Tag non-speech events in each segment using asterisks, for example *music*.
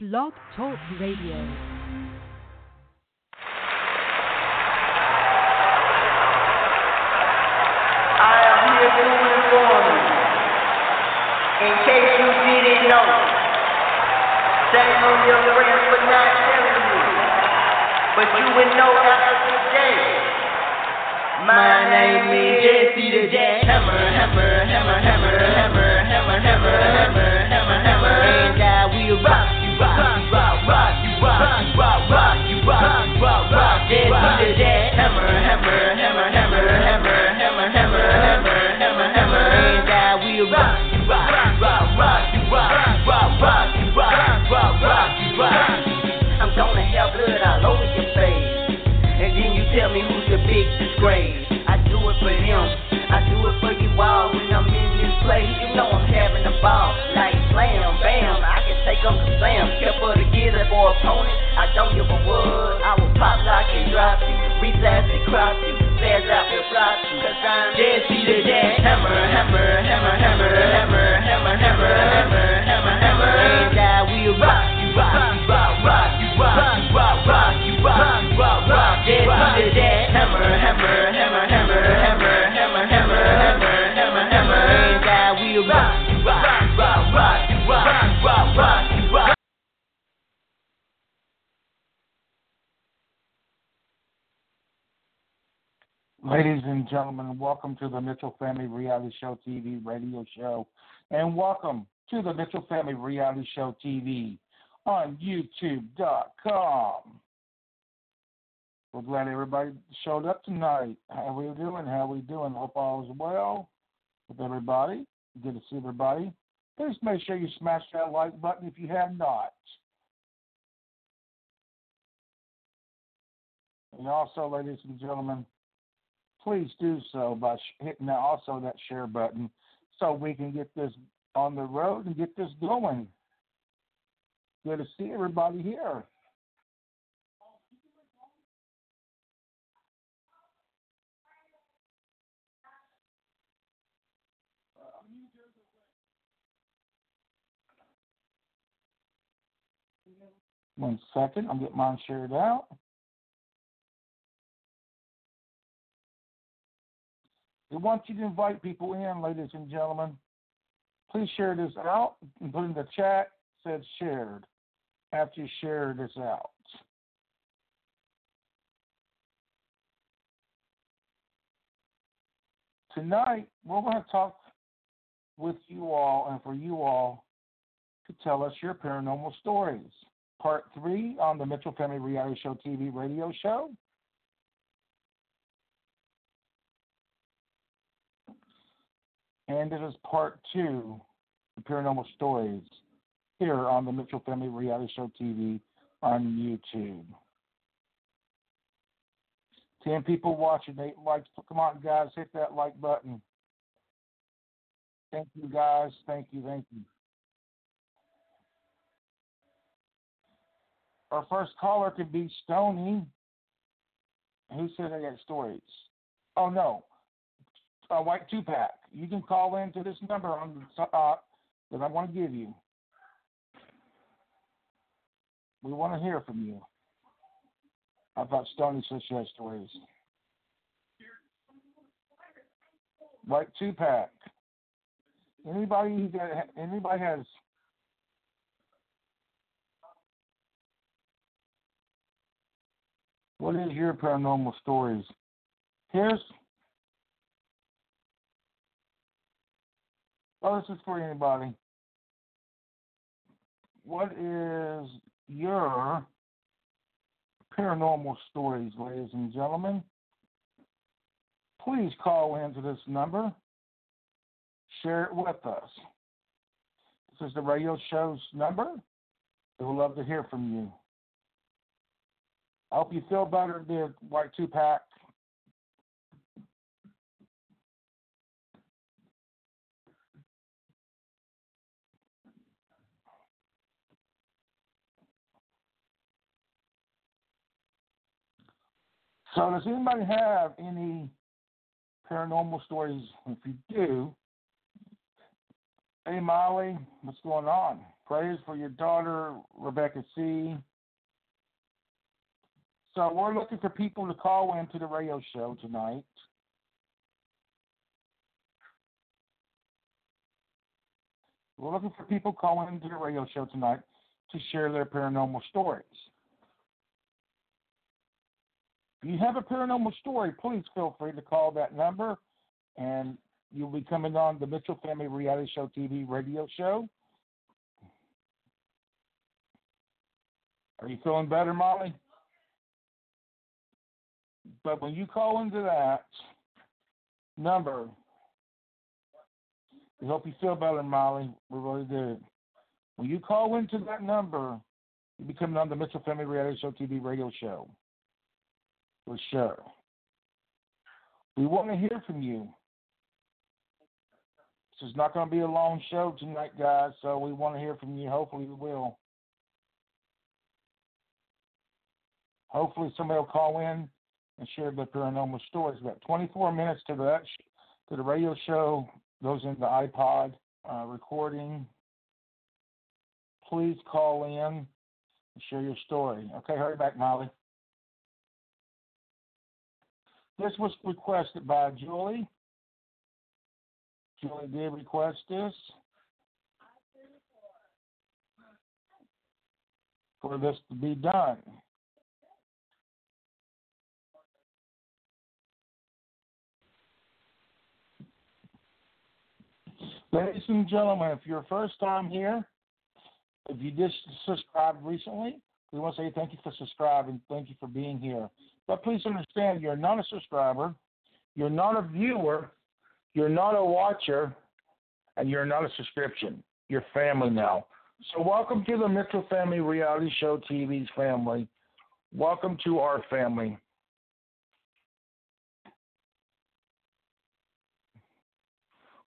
Blog Talk Radio. I am here to inform you, in case you didn't know. Shame on your friends for not telling you, but you would know after today. My name is Jesse the Jackhammer, hammer, hammer, hammer, hammer, rock you, rock you, rock, rock rock, you, rock, rock, rock, Jesse the Jackhammer, hammer, hammer, hammer, hammer, hammer, hammer, hammer, hammer, hammer, and rock you, rock, rock, rock you, rock, rock, rock you, rock, rock, rock you, rock. I'm gonna have blood all over your face. And then you tell me who's the big disgrace. I can take them to careful to get it for opponent. I don't give a what, I will pop lock and drop you, resize and crop you, fast out and flop you. Cause I'm Jesse the Jack, hammer, hammer, hammer, hammer, gentlemen, welcome to the Mitchell Family Reality Show TV radio show, and welcome to the Mitchell Family Reality Show TV on YouTube.com. We're glad everybody showed up tonight. How we doing? How we doing? Hope all is well with everybody. Good to see everybody. Please make sure you smash that like button if you have not. And also, ladies and gentlemen, please do so by hitting also that share button so we can get this on the road and get this going. Good to see everybody here. One second, I'll get mine shared out. We want you to invite people in, ladies and gentlemen. Please share this out and put in the chat said shared after you share this out. Tonight, we're going to talk with you all and for you all to tell us your paranormal stories. Part three on the Mitchell Family Reality Show TV radio show. And it is part two, the paranormal stories, here on the Mitchell Family Reality Show TV on YouTube. Ten people watching, eight likes. Come on, guys, hit that like button. Thank you, guys. Thank you, thank you. Our first caller could be Stony. Who said I got stories? Oh no, uh, White Two Pack. You can call in to this number on the uh, that I want to give you. We want to hear from you. about Stony she stories. White Two Pack. Anybody that anybody has what is your paranormal stories? Here's Oh, this is for anybody. What is your paranormal stories, ladies and gentlemen? Please call into this number. Share it with us. This is the radio show's number. We would love to hear from you. I hope you feel better, dear White Two Pack. So, does anybody have any paranormal stories? If you do, hey Molly, what's going on? Prayers for your daughter, Rebecca C. So we're looking for people to call into the radio show tonight. We're looking for people calling into the radio show tonight to share their paranormal stories. If you have a paranormal story, please feel free to call that number and you'll be coming on the Mitchell Family Reality Show TV radio show. Are you feeling better, Molly? But when you call into that number, we hope you feel better, Molly. We really do. When you call into that number, you become on the Mitchell Family Reality Show TV radio show. For sure. We want to hear from you. This is not going to be a long show tonight, guys, so we want to hear from you. Hopefully, we will. Hopefully, somebody will call in and share their paranormal stories. About 24 minutes to the to the radio show goes into the iPod uh, recording. Please call in and share your story. Okay, hurry back, Molly. This was requested by Julie. Julie did request this. For this to be done. Ladies and gentlemen, if you're first time here, if you just subscribed recently, we want to say thank you for subscribing. Thank you for being here. But please understand, you're not a subscriber, you're not a viewer, you're not a watcher, and you're not a subscription. You're family now. So welcome to the Mitchell Family Reality Show TV's family. Welcome to our family.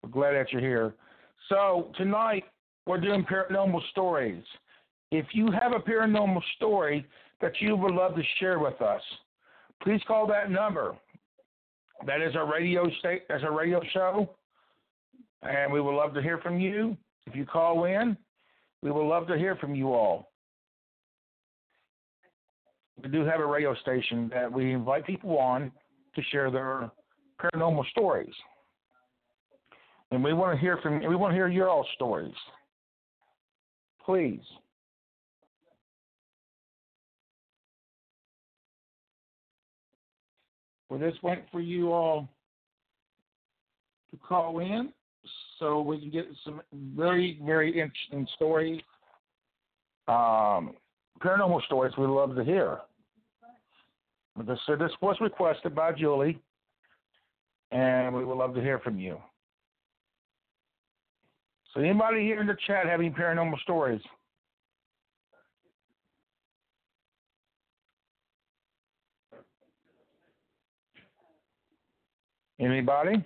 We're glad that you're here. So tonight we're doing paranormal stories. If you have a paranormal story that you would love to share with us, please call that number. That is our radio state. That's our radio show, and we would love to hear from you. If you call in, we would love to hear from you all. We do have a radio station that we invite people on to share their paranormal stories. And we want to hear from we want to hear your all stories. Please. Well, this went for you all to call in so we can get some very, very interesting stories. Um, paranormal stories we love to hear. This, this was requested by Julie, and we would love to hear from you. So anybody here in the chat have any paranormal stories? Anybody?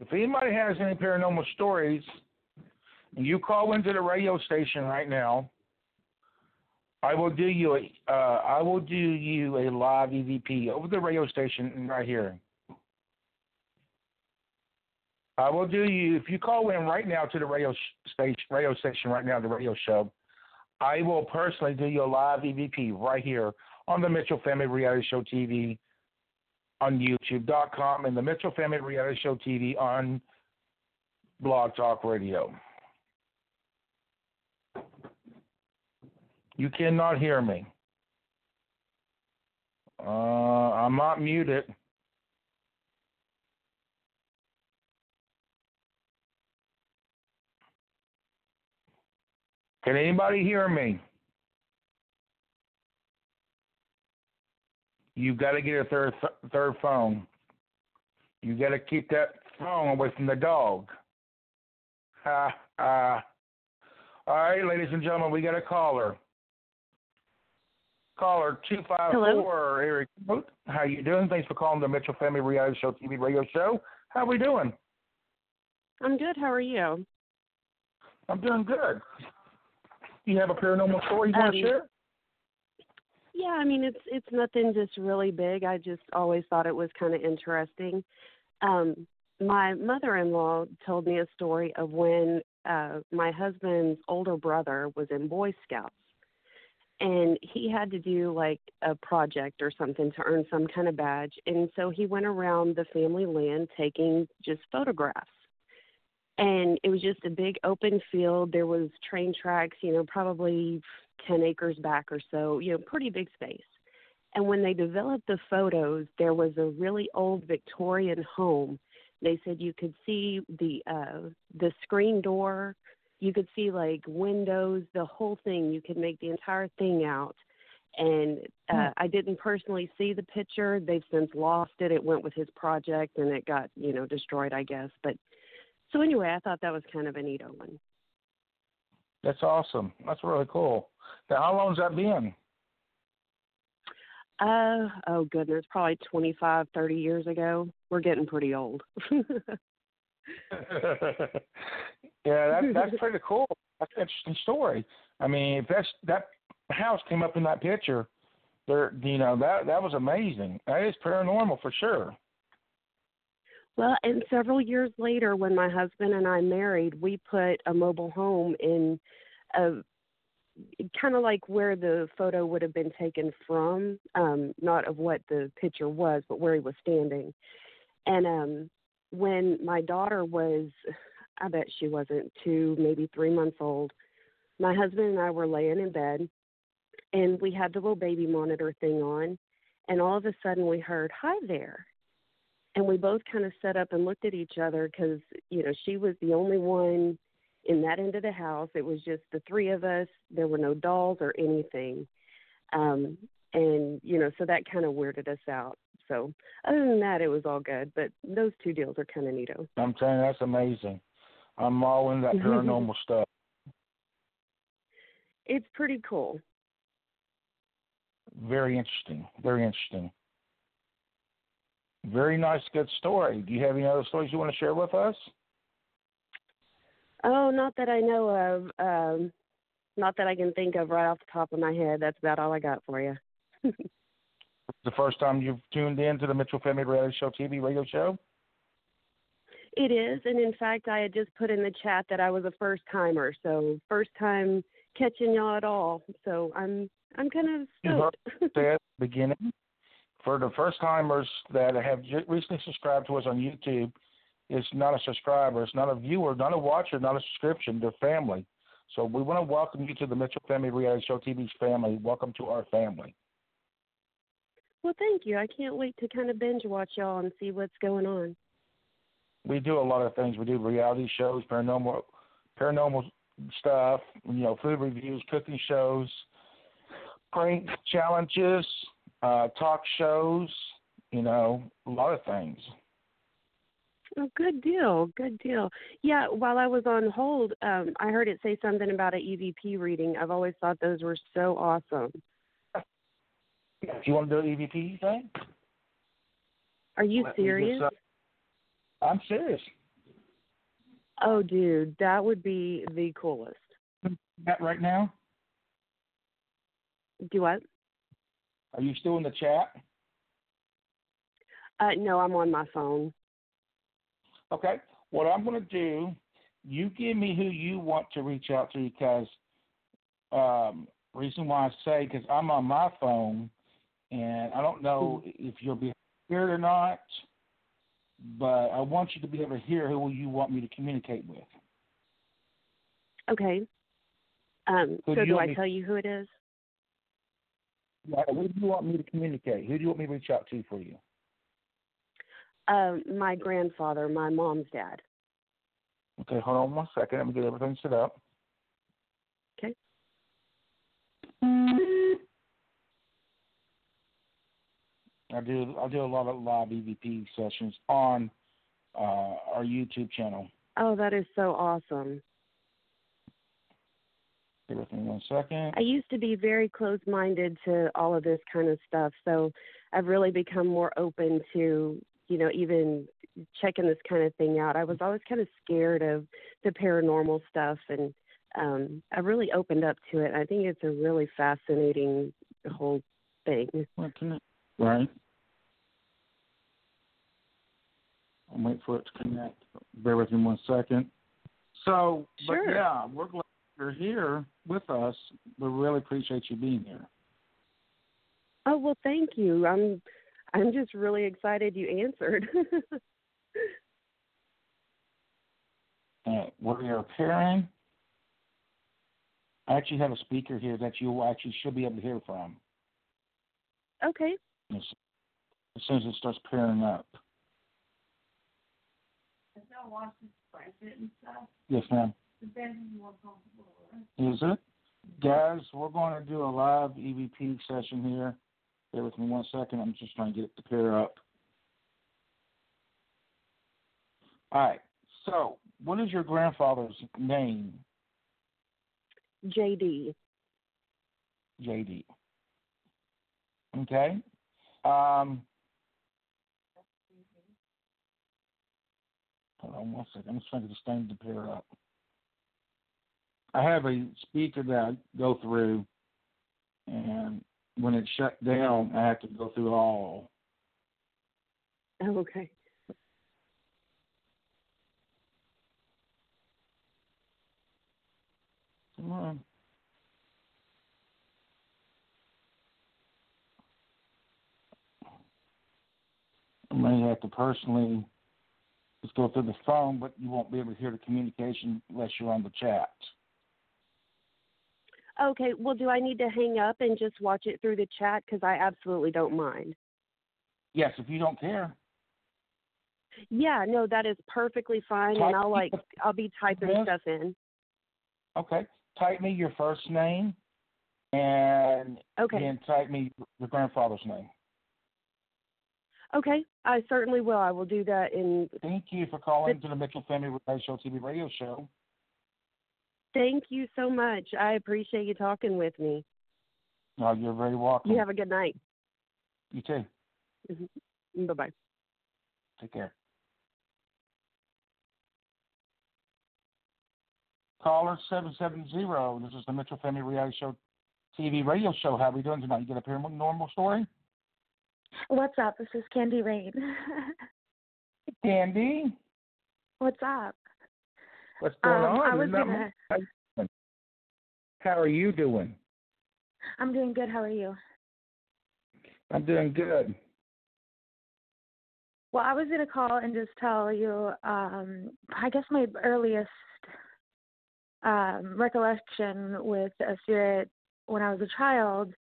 If anybody has any paranormal stories, and you call into the radio station right now, I will do you a uh, I will do you a live EVP over the radio station right here. I will do you if you call in right now to the radio station, radio station right now, the radio show. I will personally do you a live EVP right here on the Mitchell Family Reality Show TV on YouTube.com and the Mitchell Family Reality Show TV on Blog Talk Radio. You cannot hear me. Uh, I'm not muted. Can anybody hear me? You've got to get a third third phone. You got to keep that phone away from the dog. Ha ha. All right, ladies and gentlemen, we got a caller. Caller two five four Eric. How you doing? Thanks for calling the Mitchell Family Reality Show TV radio show. How are we doing? I'm good. How are you? I'm doing good you have a paranormal story you want to Um, share? Yeah, I mean it's it's nothing just really big. I just always thought it was kind of interesting. Um, my mother-in-law told me a story of when uh my husband's older brother was in Boy Scouts and he had to do like a project or something to earn some kind of badge and so he went around the family land taking just photographs and it was just a big open field there was train tracks you know probably 10 acres back or so you know pretty big space and when they developed the photos there was a really old victorian home they said you could see the uh the screen door you could see like windows, the whole thing. You could make the entire thing out. And uh, mm. I didn't personally see the picture. They've since lost it. It went with his project and it got, you know, destroyed, I guess. But so anyway, I thought that was kind of a neat one. That's awesome. That's really cool. Now, how long's that been? Uh oh goodness, probably twenty five, thirty years ago. We're getting pretty old. *laughs* yeah, that, that's *laughs* pretty cool. That's an interesting story. I mean, if that's that house came up in that picture, there, you know, that that was amazing. That is paranormal for sure. Well, and several years later, when my husband and I married, we put a mobile home in a kind of like where the photo would have been taken from, um, not of what the picture was, but where he was standing. And um, when my daughter was, I bet she wasn't two, maybe three months old, my husband and I were laying in bed and we had the little baby monitor thing on. And all of a sudden we heard, Hi there. And we both kind of sat up and looked at each other because, you know, she was the only one in that end of the house. It was just the three of us. There were no dolls or anything. Um, and, you know, so that kind of weirded us out. So other than that, it was all good. But those two deals are kind of neato. I'm saying that's amazing. I'm all in that paranormal *laughs* stuff. It's pretty cool. Very interesting. Very interesting. Very nice, good story. Do you have any other stories you want to share with us? Oh, not that I know of. Um, not that I can think of right off the top of my head. That's about all I got for you. *laughs* the first time you've tuned in to the Mitchell Family Radio Show TV radio show? It is, and in fact, I had just put in the chat that I was a first timer, so first time catching y'all at all. So I'm I'm kind of stoked. You heard *laughs* at the beginning for the first timers that have recently subscribed to us on YouTube. It's not a subscriber, it's not a viewer, not a watcher, not a subscription. They're family. So we want to welcome you to the Mitchell Family Reality Show TV's family. Welcome to our family. Well, thank you. I can't wait to kind of binge watch y'all and see what's going on. We do a lot of things. We do reality shows, paranormal, paranormal stuff. You know, food reviews, cooking shows, prank challenges, uh, talk shows. You know, a lot of things. Oh, good deal. Good deal. Yeah, while I was on hold, um, I heard it say something about an EVP reading. I've always thought those were so awesome. Do you want to do an EVP thing? Are you serious? Just, uh, I'm serious. Oh, dude, that would be the coolest. That right now? Do what? Are you still in the chat? Uh, no, I'm on my phone. Okay. What I'm going to do, you give me who you want to reach out to because um, reason why I say because I'm on my phone and I don't know if you'll be here or not, but I want you to be able to hear who you want me to communicate with. Okay. Um, so do I me, tell you who it is? Who do you want me to communicate? Who do you want me to reach out to for you? Um, my grandfather, my mom's dad. Okay, hold on one second. Let me get everything set up. Okay. I do I do a lot of live EVP sessions on uh, our YouTube channel. Oh, that is so awesome. Everything one second. I used to be very close minded to all of this kind of stuff, so I've really become more open to, you know, even checking this kind of thing out. I was always kind of scared of the paranormal stuff and um I really opened up to it. I think it's a really fascinating whole thing. Right. I'll wait for it to connect. Bear with me one second. So, Sure. but yeah, we're glad you're here with us. We really appreciate you being here. Oh well, thank you. I'm I'm just really excited you answered. *laughs* Uh, and we are pairing. I actually have a speaker here that you actually should be able to hear from okay. as, as soon as it starts pairing up. Yes, ma'am. Is it? Guys, we're going to do a live EVP session here. Bear with me one second. I'm just trying to get it to pair up. All right. So, what is your grandfather's name, JD. JD? Okay. Um, hold on one second. I'm just trying to get this thing to pair up. I have a speaker that I go through, and when it's shut down, I have to go through all. Oh, okay. Come on. I may have to personally just go through the phone, but you won't be able to hear the communication unless you're on the chat. Okay. Well, do I need to hang up and just watch it through the chat? Because I absolutely don't mind. Yes, if you don't care. Yeah. No, that is perfectly fine, and I'll like I'll be typing stuff in. Okay. Type me your first name and Okay. then type me your grandfather's name. Okay. I certainly will. I will do that in Thank you for calling to the Mitchell Family Radio Show TV radio show. Thank you so much. I appreciate you talking with me. No, you're very welcome. You have a good night. you too. Mm-hmm. Bye bye. Take care. Caller seven seven zero. This is the Mitchell Family Reality Show TV radio show. How are we doing tonight? You get up here with a normal story? What's up? This is Candy Rain. *laughs* Candy, What's up? What's going Um, on? I was gonna- How? How are you doing? I'm doing good. How are you? I'm doing good. Well, I was gonna call and just tell you. Um, I guess my earliest um, recollection with a spirit when I was a child.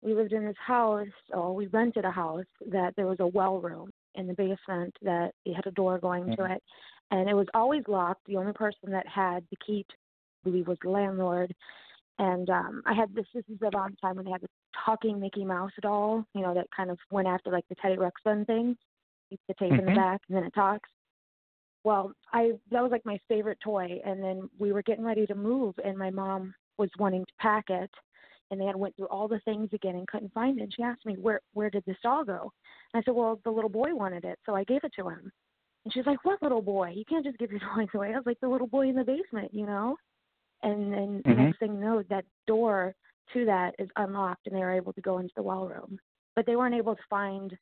We lived in this house, or we rented a house that there was a well room in the basement that it had a door going to Mhm. it, and it was always locked. The only person that had the key, to, I believe, was the landlord. And um I had this. This is around the time when they had the talking Mickey Mouse doll, you know, that kind of went after like the Teddy Ruxpin thing. Put the tape in the Mhm. back, and then it talks. Well, I that was like my favorite toy, and then we were getting ready to move, and my mom was wanting to pack it, and they had went through all the things again and couldn't find it. And she asked me, "Where where did this doll go?" And I said, "Well, the little boy wanted it, so I gave it to him." And she's like, "What little boy? You can't just give your *laughs* toys away." I was like, "The little boy in the basement, you know." And then Mhm. next thing you know, that door to that is unlocked, and they were able to go into the well room. But they weren't able to find,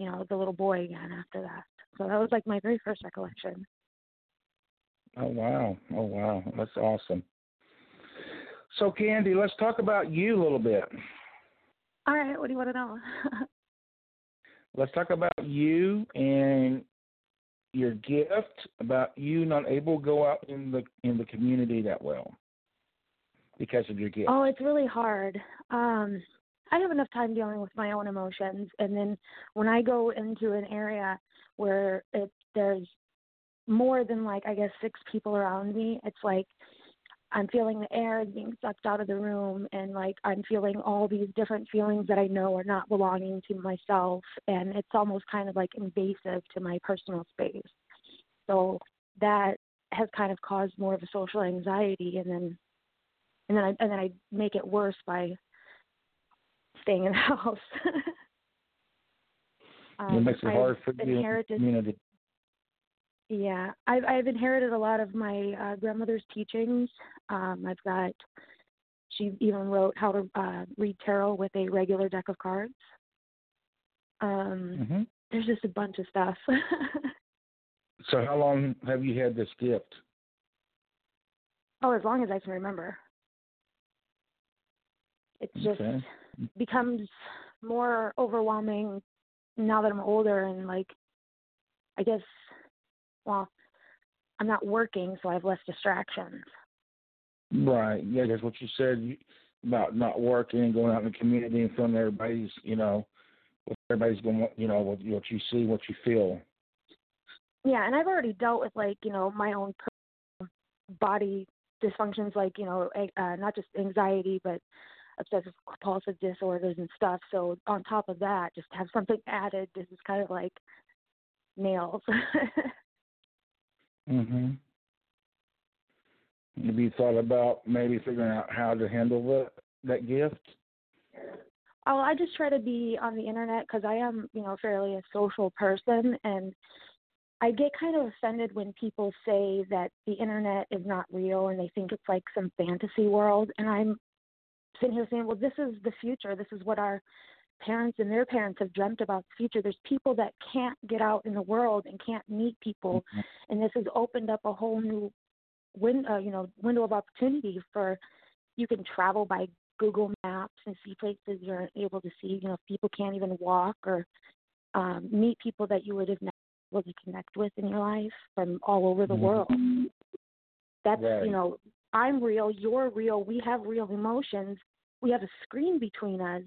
you know, the little boy again after that. So that was like my very first recollection. Oh wow! Oh wow! That's awesome. So, Candy, let's talk about you a little bit. All right, what do you want to know? *laughs* Let's talk about you and your gift. About you not able to go out in the in the community that well because of your gift. Oh, it's really hard. Um, I have enough time dealing with my own emotions, and then when I go into an area where it there's more than like I guess six people around me, it's like I'm feeling the air is being sucked out of the room, and like I'm feeling all these different feelings that I know are not belonging to myself, and it's almost kind of like invasive to my personal space. So that has kind of caused more of a social anxiety, and then and then I and then I make it worse by staying in the *laughs* house. um, it makes it hard for you the inherited, community. Yeah, I've I've inherited a lot of my uh, grandmother's teachings. Um, I've got. She even wrote how to uh, read tarot with a regular deck of cards. Um, hmm There's just a bunch of stuff. *laughs* So how long have you had this gift? Oh, as long as I can remember. It just Okay. becomes more overwhelming now that I'm older and like I guess well, I'm not working so I have less distractions. Right. Yeah, that's what you said about not working, and going out in the community and feeling everybody's, you know, what everybody's going, you know, what, what you see, what you feel. Yeah, and I've already dealt with like, you know, my own personal body dysfunctions like, you know, uh, not just anxiety but obsessive compulsive disorders and stuff. So on top of that, just have something *laughs* added, this is kind of like nails. *laughs* Mhm. Have you thought about maybe figuring out how to handle that that gift? Oh, I just try to be on the internet because I am, you know, fairly a social person, and I get kind of offended when people say that the internet is not real and they think it's like some fantasy world. And I'm sitting here saying, well, this is the future. This is what our parents and their parents have dreamt about the future. There's people that can't get out in the world and can't meet people, and this has opened up a whole new win, uh, you know, window of opportunity for you can travel by Google Maps and see places you're able to see. You know, people can't even walk or um, meet people that you would have never been able to connect with in your life from all over the Mhm. world. That's Right. you know, I'm real, you're real, we have real emotions. We have a screen between us,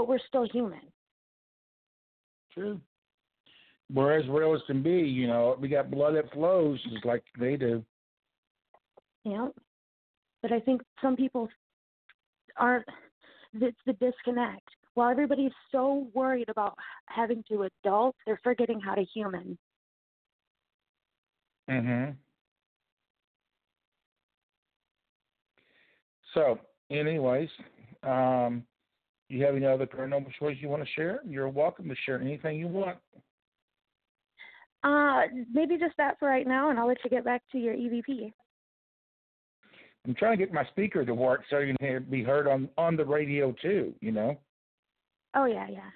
but we're still human. True. We're as real as can be, you know. We got blood that flows just like they do. Yeah. but I think some people aren't. It's the disconnect. While everybody's so worried about having to adult, they're forgetting how to human. Mm hmm. So, anyways, um, you have any other paranormal stories you want to share? You're welcome to share anything you want. Uh, maybe just that for right now, and I'll let you get back to your EVP. I'm trying to get my speaker to work so you can be heard on on the radio too. You know. Oh yeah, yeah.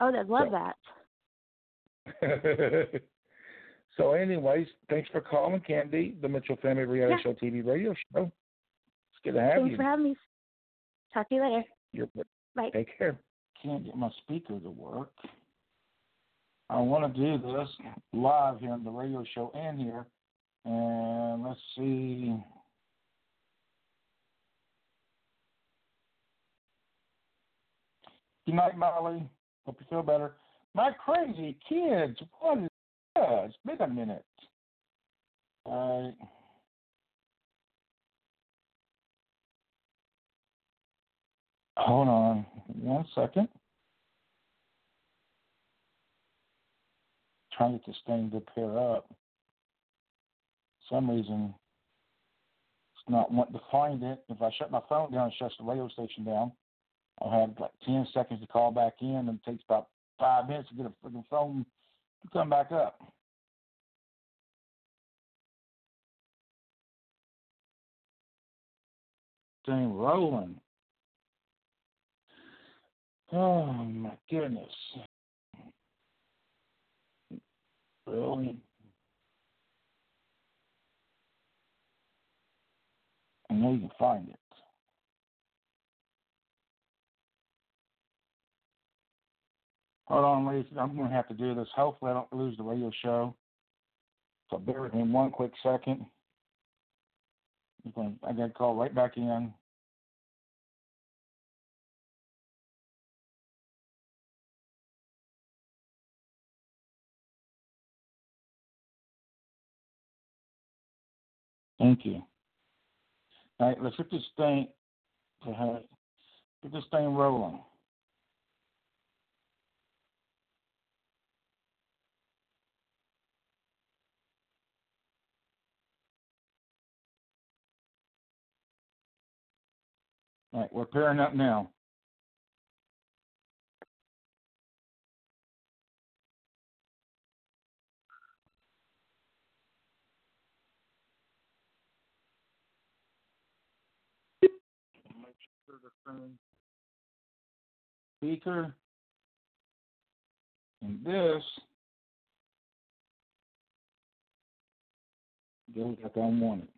Oh, I'd love So- that. *laughs* so, anyways, thanks for calling, Candy, the Mitchell Family Reality Yeah. Show TV radio show. It's good to have you. Thanks you. for having me. Talk to you later. You're, Bye. take care. Can't get my speaker to work. I want to do this live here on the radio show and here. And let's see. Good night, Molly. Hope you feel better. My crazy kids, what is that? It's been a minute. All right. Hold on one second. Trying to get this thing to pair up. For some reason, it's not wanting to find it. If I shut my phone down, it shuts the radio station down. I'll have like 10 seconds to call back in, and it takes about five minutes to get a freaking phone to come back up. Thing rolling. Oh my goodness. Really? I know you can find it. Hold on, ladies. I'm going to have to do this. Hopefully, I don't lose the radio show. So bear with me one quick second. I got to call right back in. Thank you. All right, let's get this thing, get this thing rolling. All right, we're pairing up now. Speaker and this goes like unwanted.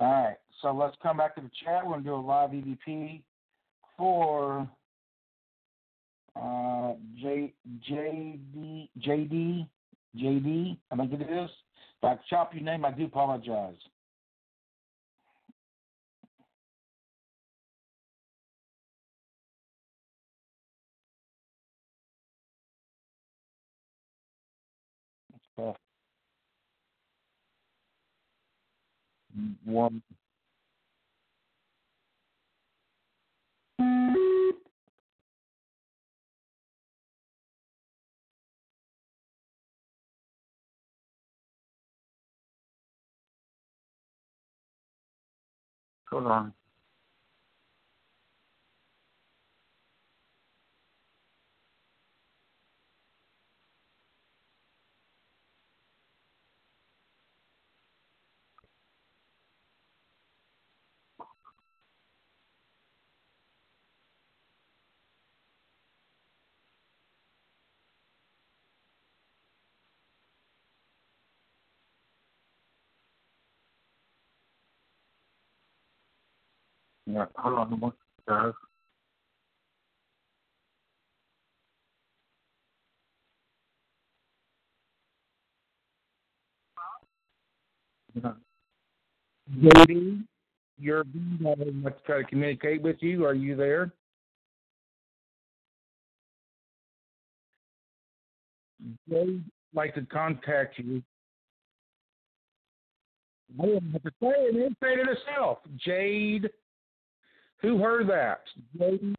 All right, so let's come back to the chat. We're going to do a live EVP for uh, J, JD, JD, JD, I think it is. I chop your name, I do apologize. One. Hold Yeah, hold on one guys. Yeah. JD, your granddaughter wants to try to communicate with you. Are you there? Jade like to contact you. I didn't have to say it. It say it itself. Jade. Who heard that? Jade.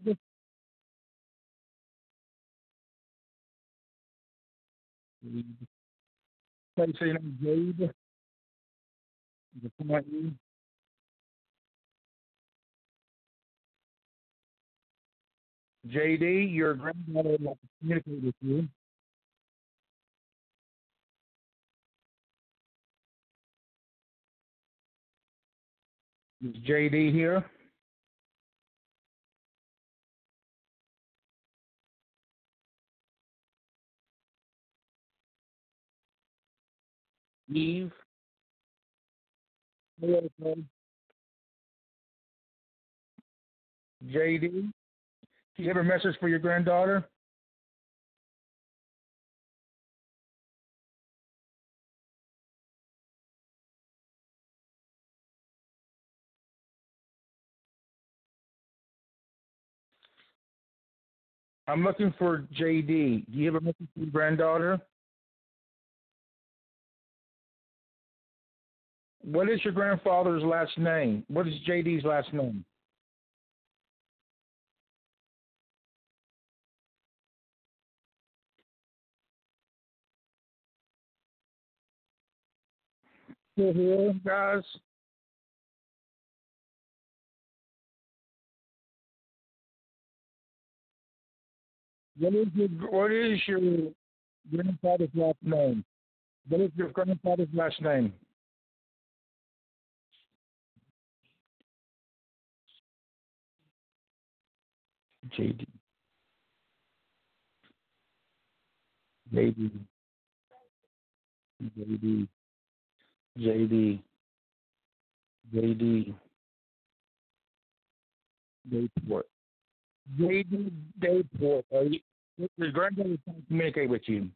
Say say your name, Jade. You. JD, your granddaughter would like to communicate with you. Is JD here? Eve? JD? Do you have a message for your granddaughter? I'm looking for JD. Do you have a message for your granddaughter? What is your grandfather's last name? What is JD's last name? Still here, guys? What is your what is your grandfather's last name? What is your grandfather's last name? JD. JD. JD. JD. JD. Dayport. JD Dayport. Are you, your is trying to communicate with you.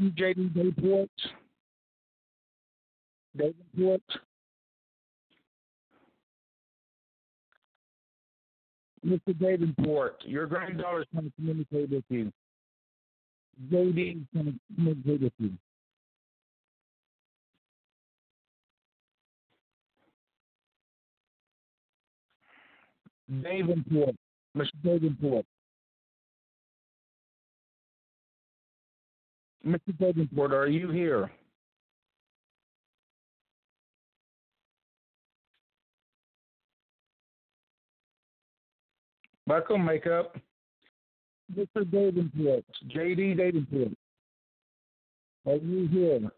JD Dayport. Davenport. Mr. Davenport, your granddaughter is trying to communicate with you. JD is trying to communicate with you. Davenport, Mr. Davenport. Mr. Davenport, are you here? Buckle Makeup, Mr. Davenport, J.D. Davenport. Are you here?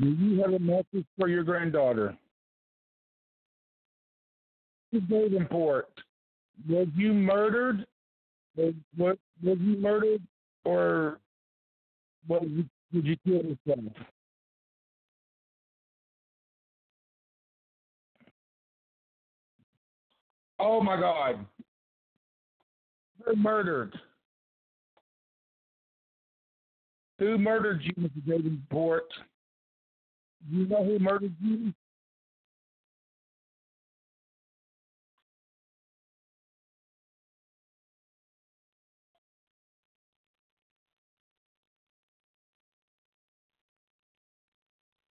Do you have a message for your granddaughter? Davenport, was you murdered? Was was, you murdered, or was you, did you kill yourself? Oh my God! You're murdered. Who murdered you, Mr. Davenport? You know who murdered you?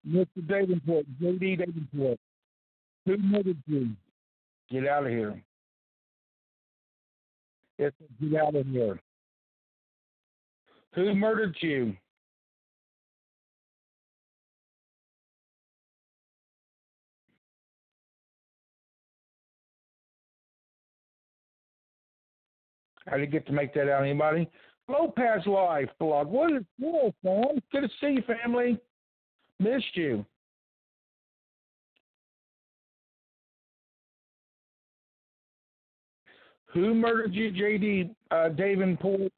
Mr. Davenport, J.D. Davenport. Who murdered you? Get out of here. Yes, get out of here. Who murdered you? How did you get to make that out? Anybody? Lopez Life blog. What is this, man? Good to see you, family. Missed you. Who murdered you, JD uh, Davenport?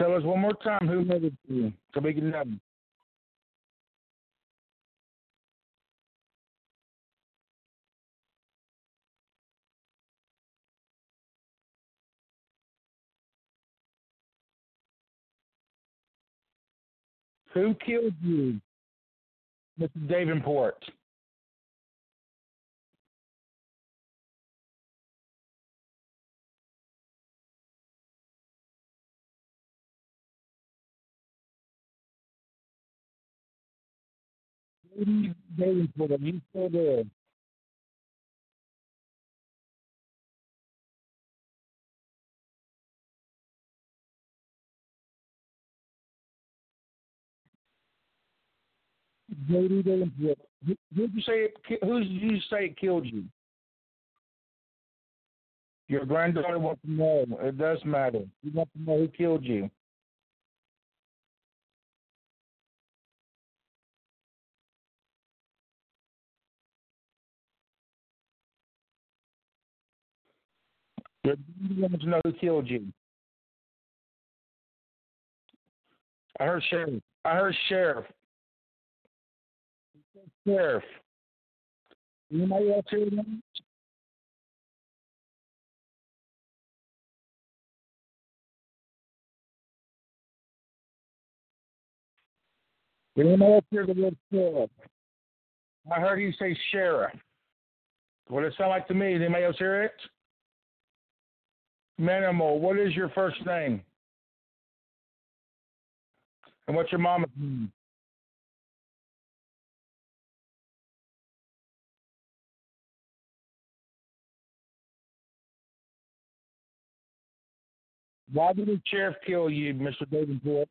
Tell us one more time who murdered you so we can know. Who killed you, Mr. Davenport? Davenport, are you still there? JD Davenport. Who did you say? Who did you say killed you? Your granddaughter wants to know. It does matter. You want to know who killed you. Your wants to know who killed you. I heard sheriff. I heard sheriff. Sheriff. Anybody else hear that? Did anybody else hear the word sheriff? I heard you say sheriff. What does it sound like to me? Did anybody else hear it? Manimal, what is your first name? And what's your mama's name? Why did the sheriff kill you, Mr. Davenport?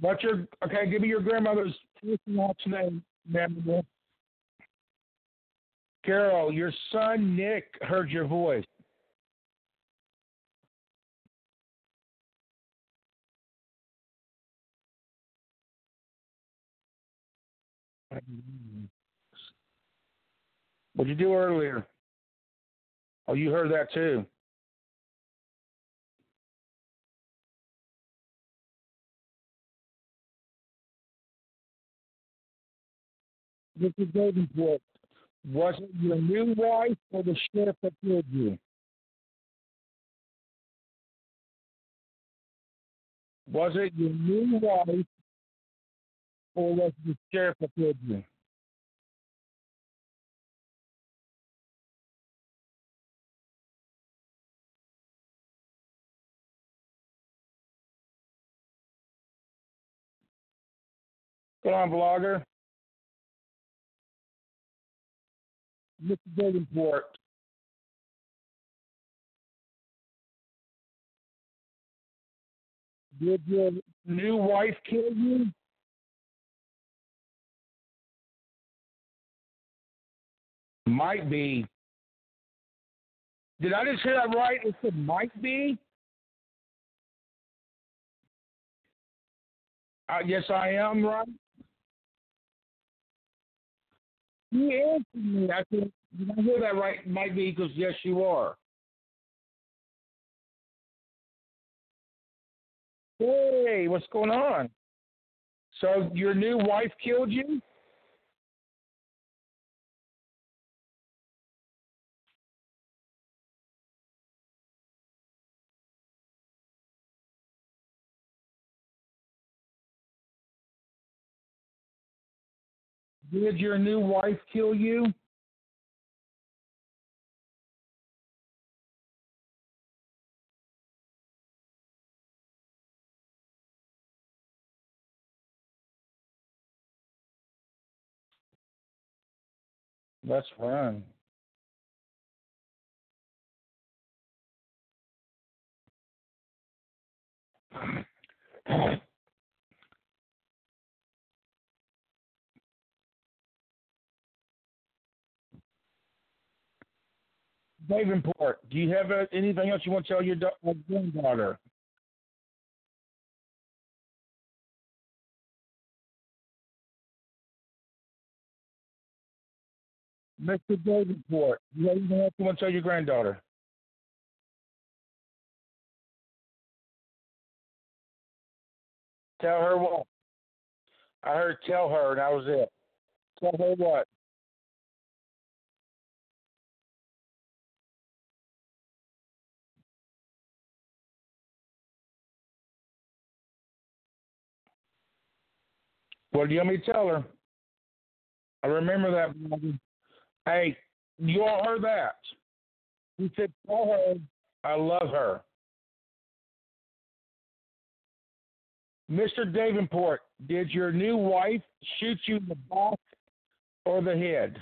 What's your okay? Give me your grandmother's first last name, ma'am. Carol, your son Nick heard your voice. What'd you do earlier? Oh, you heard that too. Mr. Davenport, was it your new wife or the sheriff that killed you? Was it your new wife or was the sheriff killed you? Go on, blogger. Mr. Davenport. Did your new wife kill you? Might be. Did I just hear that right? It said might be? Uh, yes, I am, right? You answered me. I said, did I hear that right? Might be because, yes, you are. Hey, what's going on? So your new wife killed you? Did your new wife kill you? Let's run. Davenport, do you have uh, anything else you want to tell your uh, granddaughter? Mr. Davenport, do you have anything else you want to tell your granddaughter? Tell her what? I heard tell her, and that was it. Tell her what? What do you want me to tell her? I remember that. Hey, you all heard that? He said, tell her I love her. Mr. Davenport, did your new wife shoot you in the back or the head?